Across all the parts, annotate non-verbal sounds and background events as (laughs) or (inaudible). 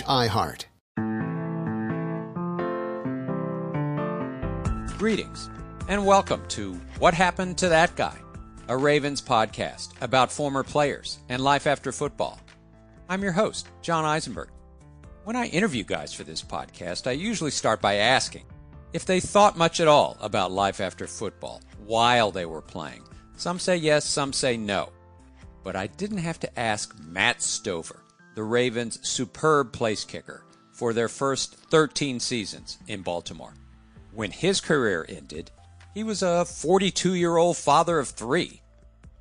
iHeart. Greetings and welcome to What Happened to That Guy, a Ravens podcast about former players and life after football. I'm your host, John Eisenberg. When I interview guys for this podcast, I usually start by asking if they thought much at all about life after football while they were playing. Some say yes, some say no. But I didn't have to ask Matt Stover, the Ravens' superb place kicker for their first 13 seasons in Baltimore. When his career ended, he was a 42 year old father of three.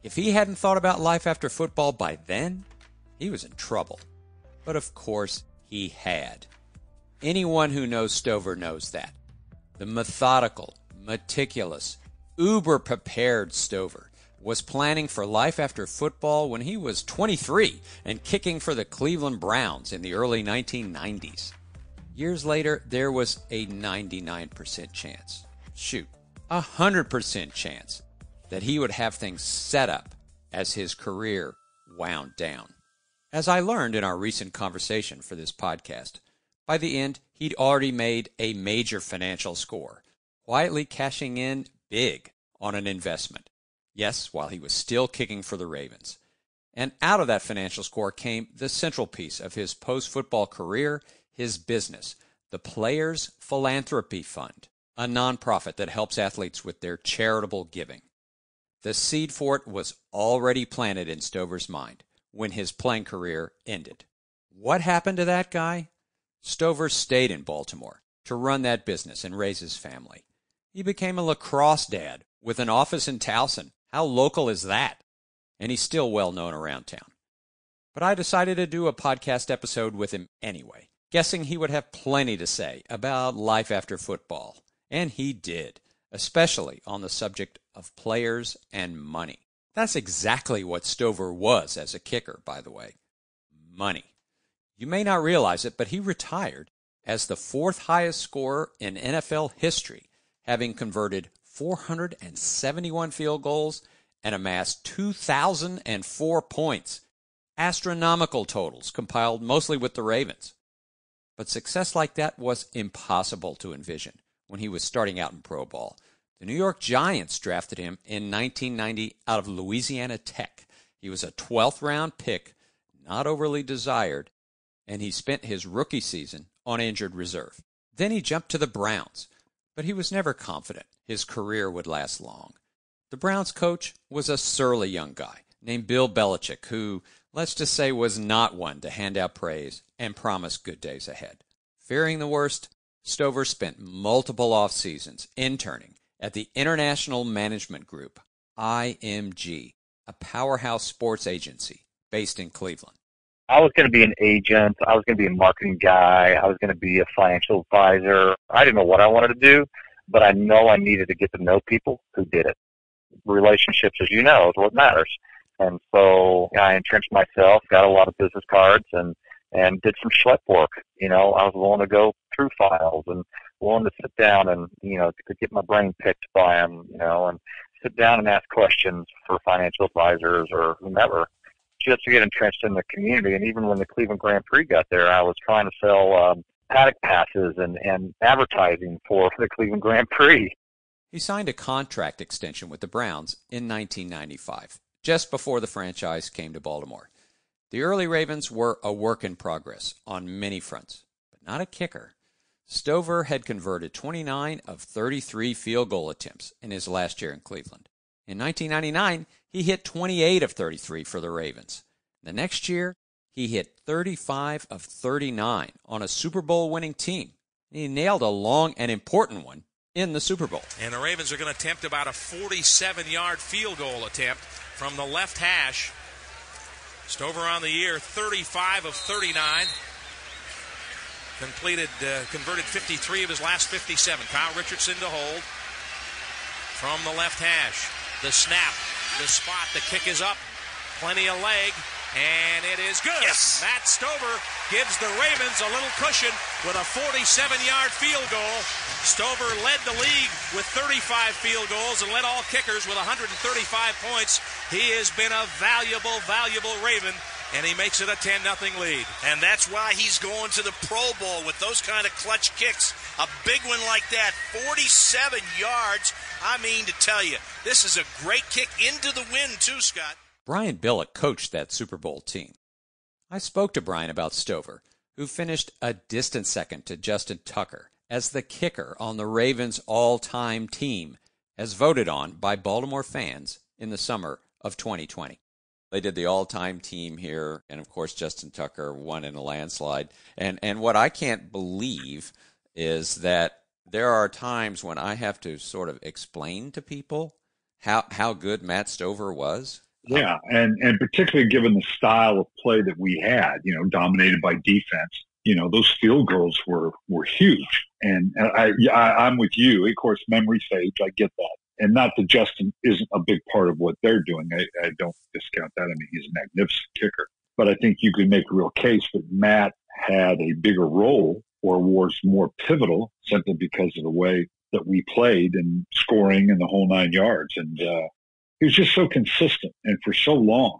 If he hadn't thought about life after football by then, he was in trouble. But of course, he had. Anyone who knows Stover knows that. The methodical, meticulous, uber prepared Stover was planning for life after football when he was 23 and kicking for the Cleveland Browns in the early 1990s. Years later, there was a 99% chance, shoot, a 100% chance that he would have things set up as his career wound down. As I learned in our recent conversation for this podcast, by the end, he'd already made a major financial score, quietly cashing in big on an investment. Yes, while he was still kicking for the Ravens. And out of that financial score came the central piece of his post football career, his business, the Players Philanthropy Fund, a nonprofit that helps athletes with their charitable giving. The seed for it was already planted in Stover's mind when his playing career ended. What happened to that guy? Stover stayed in Baltimore to run that business and raise his family. He became a lacrosse dad with an office in Towson how local is that? And he's still well known around town. But I decided to do a podcast episode with him anyway, guessing he would have plenty to say about life after football. And he did, especially on the subject of players and money. That's exactly what Stover was as a kicker, by the way. Money. You may not realize it, but he retired as the fourth highest scorer in NFL history, having converted 471 field goals and amassed 2,004 points. Astronomical totals compiled mostly with the Ravens. But success like that was impossible to envision when he was starting out in pro ball. The New York Giants drafted him in 1990 out of Louisiana Tech. He was a 12th round pick, not overly desired, and he spent his rookie season on injured reserve. Then he jumped to the Browns, but he was never confident his career would last long. The Browns coach was a surly young guy named Bill Belichick, who, let's just say, was not one to hand out praise and promise good days ahead. Fearing the worst, Stover spent multiple off seasons interning at the International Management Group, IMG, a powerhouse sports agency based in Cleveland. I was going to be an agent. I was going to be a marketing guy. I was going to be a financial advisor. I didn't know what I wanted to do, but I know I needed to get to know people who did it. Relationships, as you know, is what matters. And so I entrenched myself, got a lot of business cards, and and did some schlep work. You know, I was willing to go through files and willing to sit down and you know to get my brain picked by them. You know, and sit down and ask questions for financial advisors or whomever just to get entrenched in the community. And even when the Cleveland Grand Prix got there, I was trying to sell um, paddock passes and, and advertising for the Cleveland Grand Prix. He signed a contract extension with the Browns in 1995, just before the franchise came to Baltimore. The early Ravens were a work in progress on many fronts, but not a kicker. Stover had converted 29 of 33 field goal attempts in his last year in Cleveland. In 1999, he hit 28 of 33 for the Ravens. The next year, he hit 35 of 39 on a Super Bowl winning team. He nailed a long and important one in the Super Bowl. And the Ravens are going to attempt about a 47 yard field goal attempt from the left hash. Stover on the year, 35 of 39 completed, uh, converted 53 of his last 57. Kyle Richardson to hold from the left hash. The snap, the spot, the kick is up. Plenty of leg, and it is good. Yes. Matt Stover gives the Ravens a little cushion with a 47 yard field goal. Stover led the league with 35 field goals and led all kickers with 135 points. He has been a valuable, valuable Raven and he makes it a 10 0 lead. And that's why he's going to the Pro Bowl with those kind of clutch kicks. A big one like that, 47 yards. I mean to tell you, this is a great kick into the wind, too, Scott. Brian Billick coached that Super Bowl team. I spoke to Brian about Stover, who finished a distant second to Justin Tucker as the kicker on the Ravens' all time team, as voted on by Baltimore fans in the summer of 2020. They did the all-time team here, and of course Justin Tucker won in a landslide. And and what I can't believe is that there are times when I have to sort of explain to people how how good Matt Stover was. Yeah, and and particularly given the style of play that we had, you know, dominated by defense, you know, those field goals were were huge. And I, I I'm with you. Of course, memory fades. I get that and not that Justin isn't a big part of what they're doing. I, I don't discount that. I mean, he's a magnificent kicker, but I think you could make a real case that Matt had a bigger role or was more pivotal simply because of the way that we played and scoring and the whole nine yards. And uh, he was just so consistent and for so long.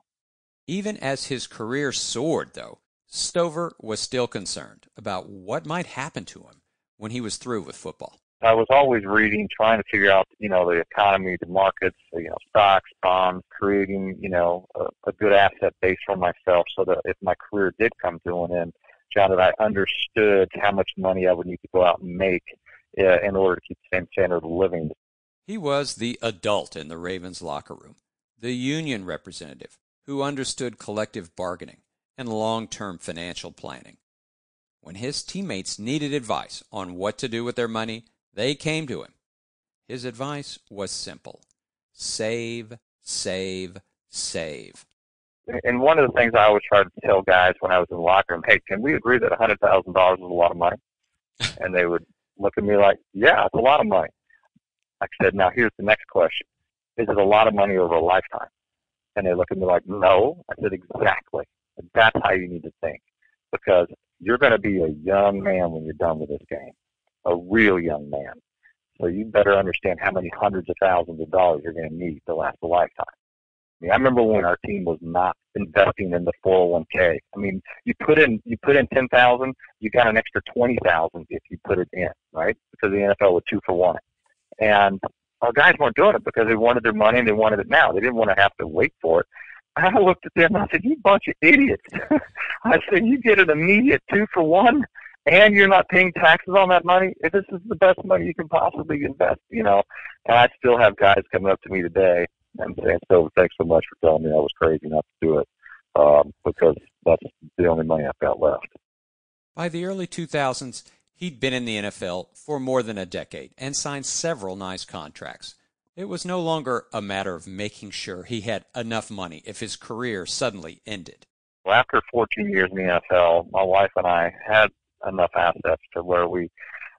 Even as his career soared, though, Stover was still concerned about what might happen to him when he was through with football. I was always reading, trying to figure out, you know, the economy, the markets, you know, stocks, bonds, creating, you know, a, a good asset base for myself so that if my career did come to an end, John, that I understood how much money I would need to go out and make uh, in order to keep the same standard of living. He was the adult in the Ravens locker room, the union representative who understood collective bargaining and long-term financial planning. When his teammates needed advice on what to do with their money, they came to him. His advice was simple save, save, save. And one of the things I always tried to tell guys when I was in the locker room, hey, can we agree that $100,000 is a lot of money? (laughs) and they would look at me like, yeah, it's a lot of money. I said, now here's the next question. Is it a lot of money over a lifetime? And they look at me like, no. I said, exactly. That's how you need to think because you're going to be a young man when you're done with this game a real young man. So you better understand how many hundreds of thousands of dollars you're going to need to last a lifetime. I mean, I remember when our team was not investing in the 401k. I mean, you put in you put in ten thousand, you got an extra twenty thousand if you put it in, right? Because the NFL was two for one, and our guys weren't doing it because they wanted their money and they wanted it now. They didn't want to have to wait for it. I looked at them and I said, "You bunch of idiots!" (laughs) I said, "You get an immediate two for one and you're not paying taxes on that money, this is the best money you can possibly invest, you know. And I still have guys coming up to me today and saying, "So, thanks so much for telling me I was crazy not to do it, um, because that's the only money I've got left." By the early 2000s, he'd been in the NFL for more than a decade and signed several nice contracts. It was no longer a matter of making sure he had enough money if his career suddenly ended. Well, after 14 years in the NFL, my wife and I had enough assets to where we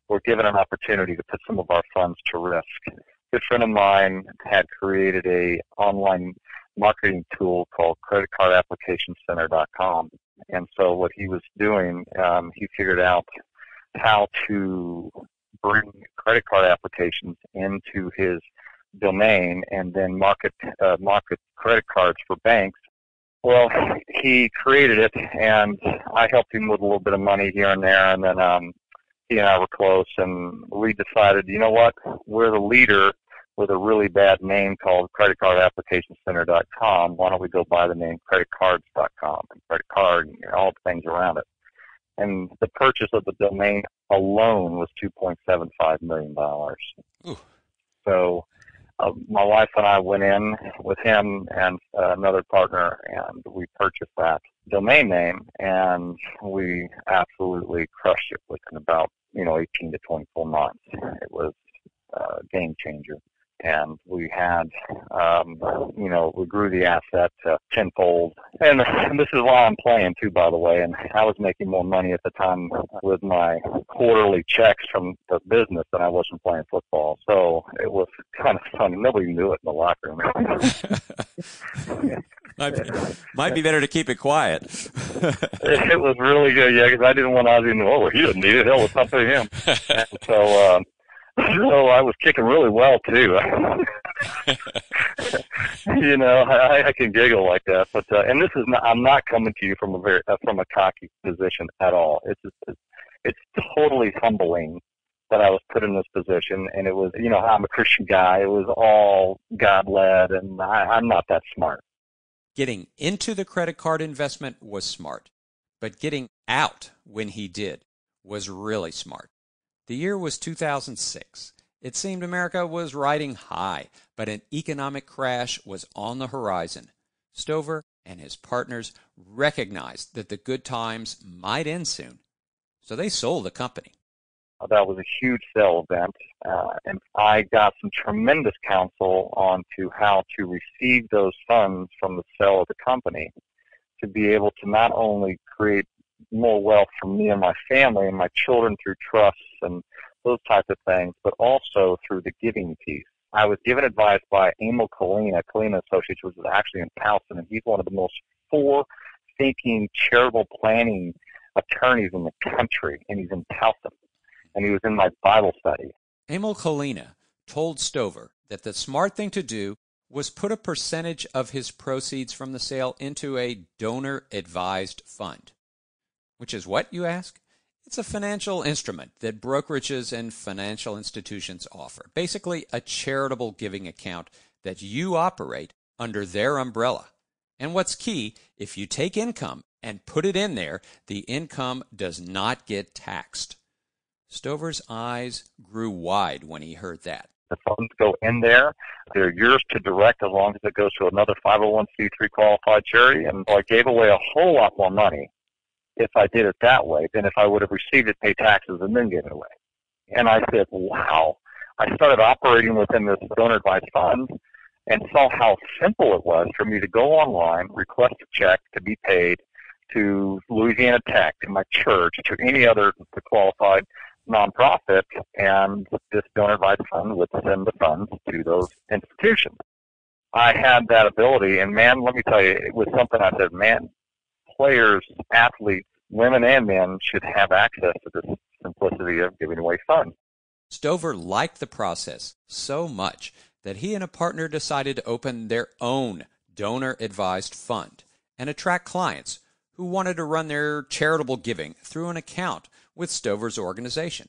were given an opportunity to put some of our funds to risk. A good friend of mine had created a online marketing tool called creditcardapplicationcenter.com. And so what he was doing, um, he figured out how to bring credit card applications into his domain and then market uh, market credit cards for banks well, he created it, and I helped him with a little bit of money here and there, and then um, he and I were close, and we decided, you know what, we're the leader with a really bad name called creditcardapplicationcenter.com. Why don't we go by the name creditcards.com and credit card and all the things around it? And the purchase of the domain alone was $2.75 million. Ooh. So uh, my wife and I went in with him and uh, another partner, and we purchased that domain name, and we absolutely crushed it within about you know 18 to 24 months. It was a game changer and we had, um, you know, we grew the asset uh, tenfold. And, and this is why I'm playing too, by the way. And I was making more money at the time with my quarterly checks from the business than I was from playing football. So it was kind of funny. Nobody knew it in the locker room. (laughs) might, be, might be better to keep it quiet. (laughs) it, was really good, yeah, because I didn't want Ozzie to know, oh, he didn't need it. Hell, what's up to him? (laughs) And so, um, (laughs) so I was kicking really well too. (laughs) you know, I, I can giggle like that, but uh, and this is not. I'm not coming to you from a very uh, from a cocky position at all. It's just, it's, it's totally humbling that I was put in this position, and it was you know I'm a Christian guy. It was all God led, and I, I'm not that smart. Getting into the credit card investment was smart, but getting out when he did was really smart. The year was 2006. It seemed America was riding high, but an economic crash was on the horizon. Stover and his partners recognized that the good times might end soon, so they sold the company. That was a huge sale event, uh, and I got some tremendous counsel on to how to receive those funds from the sale of the company to be able to not only create more wealth for me and my family and my children through trusts and those types of things, but also through the giving piece. I was given advice by Emil Kallina, Kallina Associates, which is actually in Towson, and he's one of the most forward-thinking charitable planning attorneys in the country, and he's in Towson, and he was in my Bible study. Emil Kallina told Stover that the smart thing to do was put a percentage of his proceeds from the sale into a donor advised fund. Which is what, you ask? It's a financial instrument that brokerages and financial institutions offer. Basically, a charitable giving account that you operate under their umbrella. And what's key, if you take income and put it in there, the income does not get taxed. Stover's eyes grew wide when he heard that. The funds go in there. They're yours to direct as long as it goes to another 501c3 qualified charity. And I gave away a whole lot more money if I did it that way than if I would have received it, paid taxes, and then given it away. And I said, wow. I started operating within this donor advised fund and saw how simple it was for me to go online, request a check to be paid to Louisiana Tech, to my church, to any other qualified nonprofit, and this donor advised fund would send the funds to those institutions. I had that ability, and man, let me tell you, it was something I said, man, players, athletes, women and men should have access to this simplicity of giving away funds. Stover liked the process so much that he and a partner decided to open their own donor advised fund and attract clients who wanted to run their charitable giving through an account with Stover's organization,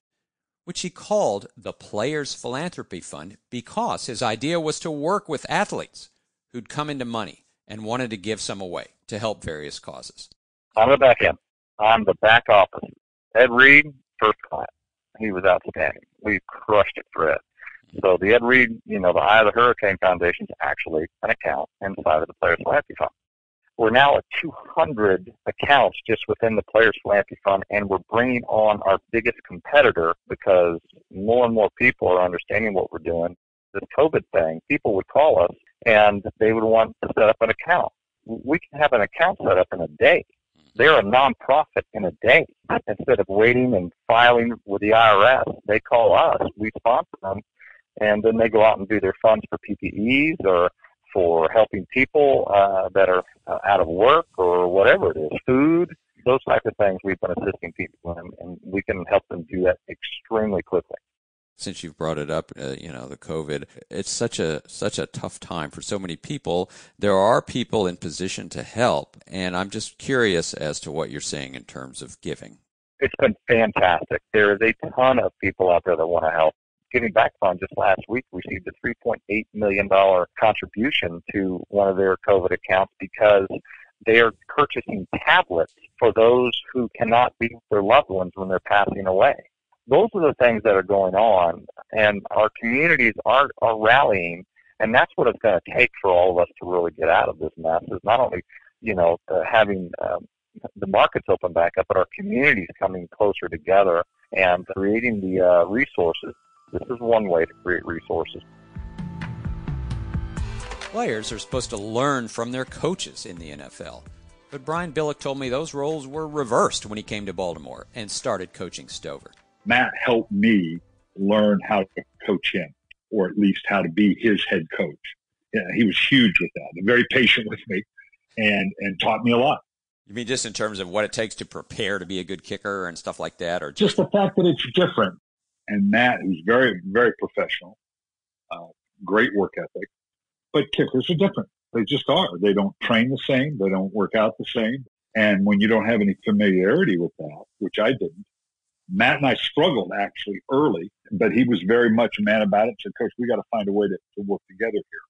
which he called the Players Philanthropy Fund because his idea was to work with athletes who'd come into money and wanted to give some away to help various causes? On the back end. On the back office. Ed Reed, first client. He was outstanding. We crushed it for Ed. So the Ed Reed, you know, the Eye of the Hurricane Foundation is actually an account inside of the Players Philanthropy Fund. We're now at 200 accounts just within the Players Philanthropy Fund, and we're bringing on our biggest competitor because more and more people are understanding what we're doing. This COVID thing, people would call us and they would want to set up an account we can have an account set up in a day. They're a nonprofit in a day. Instead of waiting and filing with the IRS, they call us. We sponsor them, and then they go out and do their funds for PPEs or for helping people uh, that are uh, out of work or whatever it is, food, those type of things. We've been assisting people, in, and we can help them do that extremely quickly since you've brought it up, uh, you know, the COVID, it's such a such a tough time for so many people. There are people in position to help, and I'm just curious as to what you're saying in terms of giving. It's been fantastic. There is a ton of people out there that want to help. Giving Back Fund just last week received a $3.8 million contribution to one of their COVID accounts because they are purchasing tablets for those who cannot be with their loved ones when they're passing away. Those are the things that are going on, and our communities are, are rallying, and that's what it's going to take for all of us to really get out of this mess. Is not only, you know, uh, having um, the markets open back up, but our communities coming closer together and creating the uh, resources. This is one way to create resources. Players are supposed to learn from their coaches in the NFL. But Brian Billick told me those roles were reversed when he came to Baltimore and started coaching Stover. Matt helped me learn how to coach him, or at least how to be his head coach. Yeah, he was huge with that, very patient with me, and and taught me a lot. You mean just in terms of what it takes to prepare to be a good kicker and stuff like that, or just, just the fact that it's different? And Matt, who's very very professional, uh, great work ethic, but kickers are different. They just are. They don't train the same. They don't work out the same. And when you don't have any familiarity with that, which I didn't, Matt and I struggled actually early, but he was very much a man about it. Said, Coach, we got to find a way to, to work together here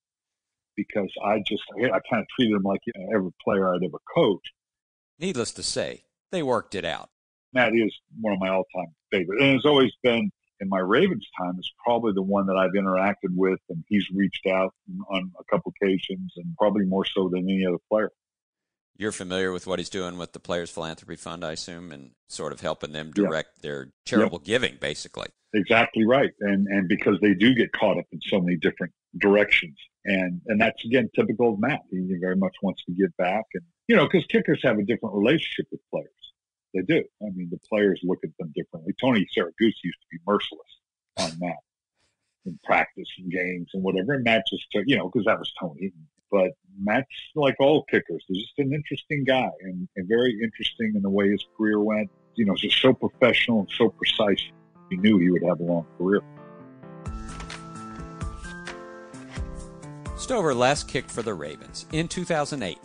because I just, I kind of treated him like you know, every player I'd ever coached. Needless to say, they worked it out. Matt is one of my all-time favorites, and has always been in my Ravens time is probably the one that I've interacted with, and he's reached out on a couple occasions, and probably more so than any other player. You're familiar with what he's doing with the Players Philanthropy Fund, I assume, and sort of helping them direct their charitable yep. giving, basically. Exactly right, and and because they do get caught up in so many different directions, and and that's again typical of Matt. He very much wants to give back, and you know, because kickers have a different relationship with players. They do. I mean, the players look at them differently. Tony Siragusa used to be merciless on Matt in practice and games and whatever. And Matt just took, you know, because that was Tony. But Matt's like all kickers. He's just an interesting guy and, and very interesting in the way his career went. You know, just so professional and so precise. He knew he would have a long career. Stover last kicked for the Ravens in 2008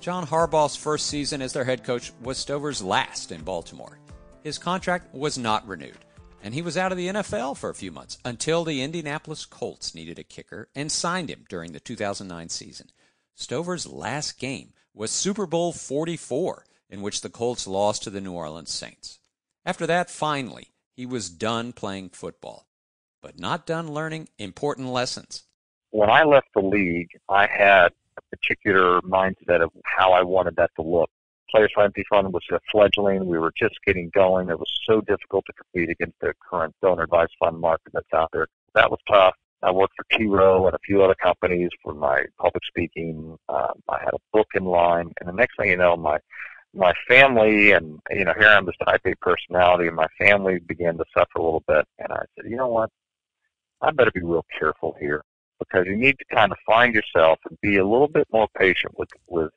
John Harbaugh's first season as their head coach was Stover's last in Baltimore. His contract was not renewed, and he was out of the NFL for a few months until the Indianapolis Colts needed a kicker and signed him during the 2009 season. Stover's last game was Super Bowl 44, in which the Colts lost to the New Orleans Saints. After that, finally, he was done playing football, but not done learning important lessons. When I left the league, I had a particular mindset of how I wanted that to look. Players Philanthropy Fund was a fledgling. We were just getting going. It was so difficult to compete against the current donor advised fund market that's out there. That was tough. I worked for T and a few other companies for my public speaking. Um, I had a book in line, and the next thing you know, my my family and you know here I'm this type A personality, and my family began to suffer a little bit. And I said, you know what? I better be real careful here because you need to kind of find yourself and be a little bit more patient with with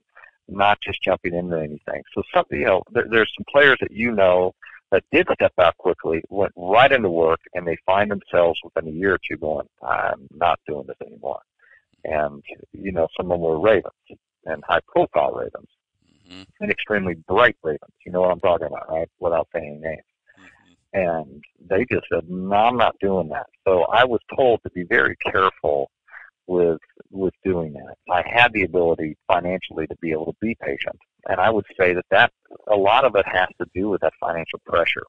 not just jumping into anything. So something you know, there, there's some players that you know that did step out quickly, went right into work, and they find themselves within a year or two going, I'm not doing this anymore. And you know, some of them were Ravens and high profile Ravens. Mm-hmm. And extremely bright Ravens. You know what I'm talking about, right? Without saying names and they just said, "No, I'm not doing that." So I was told to be very careful with with doing that. I had the ability financially to be able to be patient, and I would say that that a lot of it has to do with that financial pressure.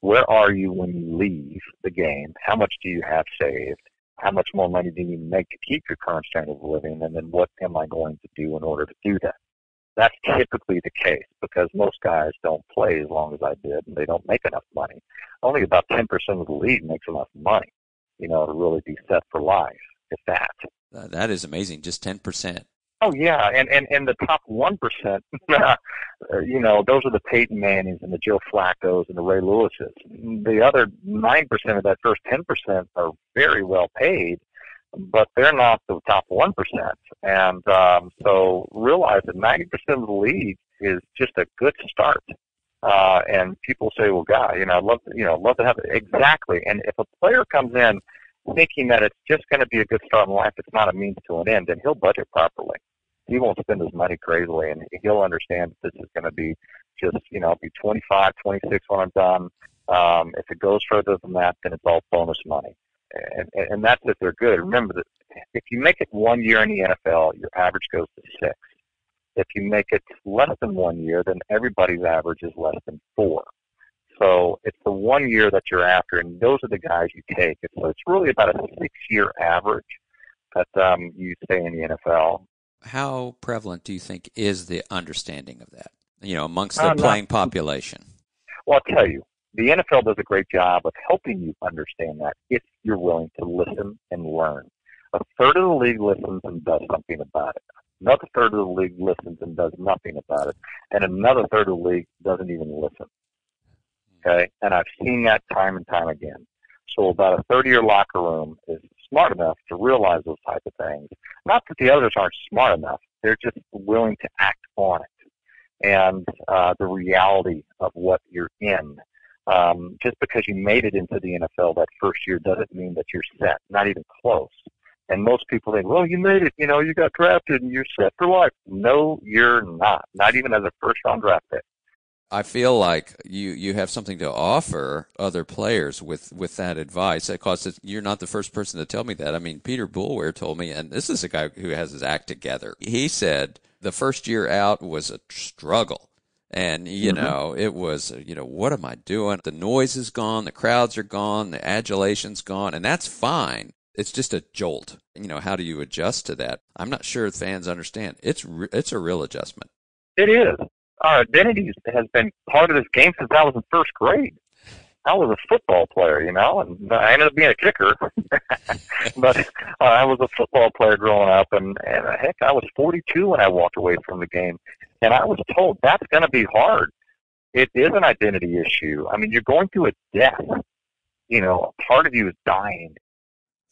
Where are you when you leave the game? How much do you have saved? How much more money do you need to make to keep your current standard of living? And then what am I going to do in order to do that? That's typically the case because most guys don't play as long as I did and they don't make enough money. Only about 10% of the league makes enough money, you know, to really be set for life, if that. Uh, that is amazing, just 10%. Oh yeah, and and and the top one percent, (laughs) uh, you know, those are the Peyton Mannings and the Joe Flacco's and the Ray Lewises. The other nine percent of that first ten percent are very well paid, but they're not the top 1%. And um, so realize that 90% of the league is just a good start. Uh, and people say, well, God, you know, I'd love to, you know, love to have it. Exactly. And if a player comes in thinking that it's just going to be a good start in life, it's not a means to an end, then he'll budget properly. He won't spend his money crazily, and he'll understand that this is going to be just, you know, be 25, 26 when I'm done. Um, if it goes further than that, then it's all bonus money and, and that's if they're good. Remember that if you make it one year in the NFL, your average goes to six. If you make it less than one year, then everybody's average is less than four. So it's the one year that you're after, and those are the guys you take. So it's really about a six-year average that um, you stay in the NFL. How prevalent do you think is the understanding of that? You know, amongst the uh, playing not, population. Well, I'll tell you, the NFL does a great job of helping you understand that if you're willing to listen and learn. A third of the league listens and does something about it. Another third of the league listens and does nothing about it. And another third of the league doesn't even listen. Okay? And I've seen that time and time again. So about a third of your locker room is smart enough to realize those type of things. Not that the others aren't smart enough. They're just willing to act on it. And uh, the reality of what you're in. Um, just because you made it into the NFL that first year doesn't mean that you're set. Not even close. And most people think, well, you made it, you know, you got drafted and you're set for life. No, you're not. Not even as a first round draft pick. I feel like you, you have something to offer other players with, with that advice. Because you're not the first person to tell me that. I mean, Peter Boulware told me, and this is a guy who has his act together. He said the first year out was a struggle. And, you mm-hmm. know, it was, you know, what am I doing? The noise is gone. The crowds are gone. The adulation's gone. And that's fine it's just a jolt. You know, how do you adjust to that? I'm not sure fans understand. It's re- it's a real adjustment. It is. Our identity has been part of this game since I was in first grade. I was a football player, you know, and I ended up being a kicker. (laughs) but uh, I was a football player growing up, and, and heck, I was 42 when I walked away from the game, and I was told that's going to be hard. It is an identity issue. I mean, you're going through a death. You know, a part of you is dying,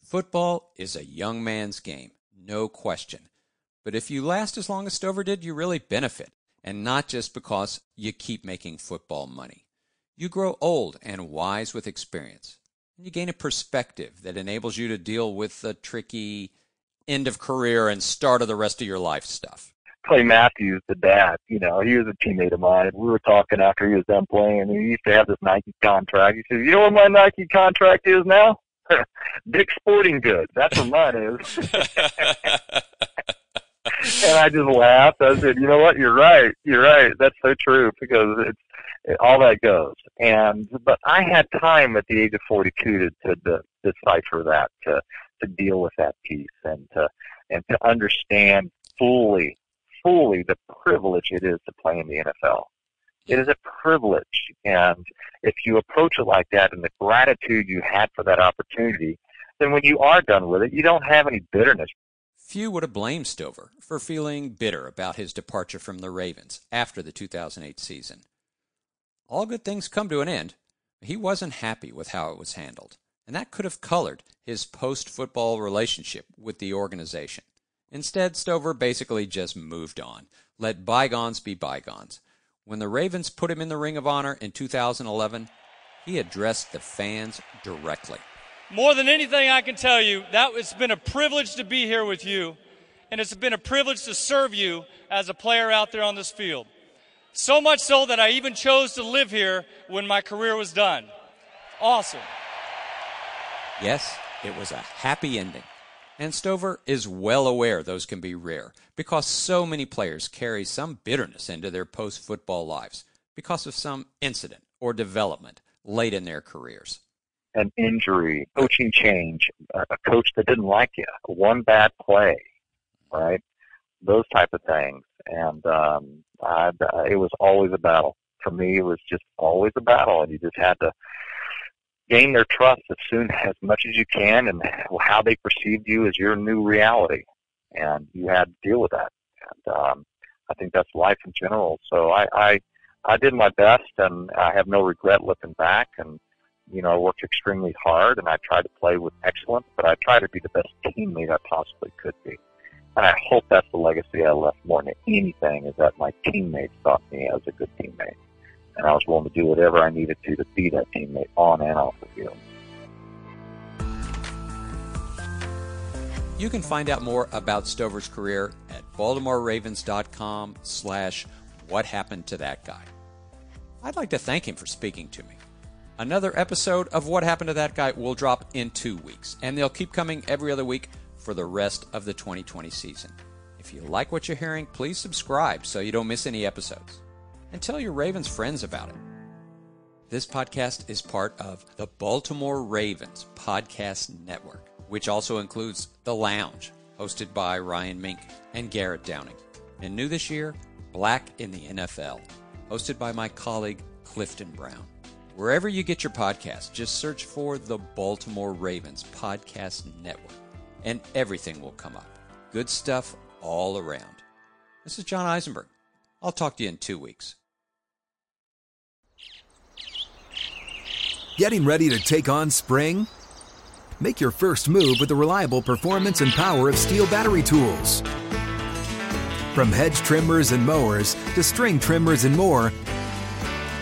Football is a young man's game, no question. But if you last as long as Stover did, you really benefit, and not just because you keep making football money. You grow old and wise with experience, and you gain a perspective that enables you to deal with the tricky end of career and start of the rest of your life stuff. Clay Matthews, the dad, you know, he was a teammate of mine. We were talking after he was done playing, and he used to have this Nike contract. He said, "You know what my Nike contract is now? (laughs) Dick Sporting Goods. That's what mine is. (laughs) and I just laughed. I said, you know what? You're right. You're right. That's so true because it's it, all that goes. And but I had time at the age of 42 to, to, to decipher that, to to deal with that piece, and to and to understand fully, fully the privilege it is to play in the NFL. It is a privilege. And if you approach it like that and the gratitude you had for that opportunity, then when you are done with it, you don't have any bitterness. Few would have blamed Stover for feeling bitter about his departure from the Ravens after the 2008 season. All good things come to an end. He wasn't happy with how it was handled, and that could have colored his post football relationship with the organization. Instead, Stover basically just moved on, let bygones be bygones, when the Ravens put him in the Ring of Honor in 2011, he addressed the fans directly. More than anything I can tell you, that it's been a privilege to be here with you, and it's been a privilege to serve you as a player out there on this field. So much so that I even chose to live here when my career was done. Awesome. Yes, it was a happy ending. And Stover is well aware those can be rare because so many players carry some bitterness into their post football lives because of some incident or development late in their careers. An injury, coaching change, a coach that didn't like you, one bad play, right? Those type of things. And um, I, it was always a battle. For me, it was just always a battle, and you just had to gain their trust as soon (laughs) as much as you can and how they perceived you as your new reality and you had to deal with that and um i think that's life in general so i i i did my best and i have no regret looking back and you know i worked extremely hard and i tried to play with excellence but i tried to be the best teammate i possibly could be and i hope that's the legacy i left more than anything is that my teammates thought me as a good teammate and I was willing to do whatever I needed to to be that teammate on and off the field. You can find out more about Stover's career at BaltimoreRavens.com slash what happened to that guy. I'd like to thank him for speaking to me. Another episode of What Happened to That Guy will drop in two weeks, and they'll keep coming every other week for the rest of the 2020 season. If you like what you're hearing, please subscribe so you don't miss any episodes. And tell your Ravens friends about it. This podcast is part of the Baltimore Ravens Podcast Network, which also includes The Lounge, hosted by Ryan Mink and Garrett Downing. And new this year, Black in the NFL, hosted by my colleague Clifton Brown. Wherever you get your podcast, just search for the Baltimore Ravens Podcast Network, and everything will come up. Good stuff all around. This is John Eisenberg. I'll talk to you in two weeks. Getting ready to take on spring? Make your first move with the reliable performance and power of STIHL battery tools. From hedge trimmers and mowers to string trimmers and more,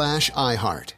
slash iHeart.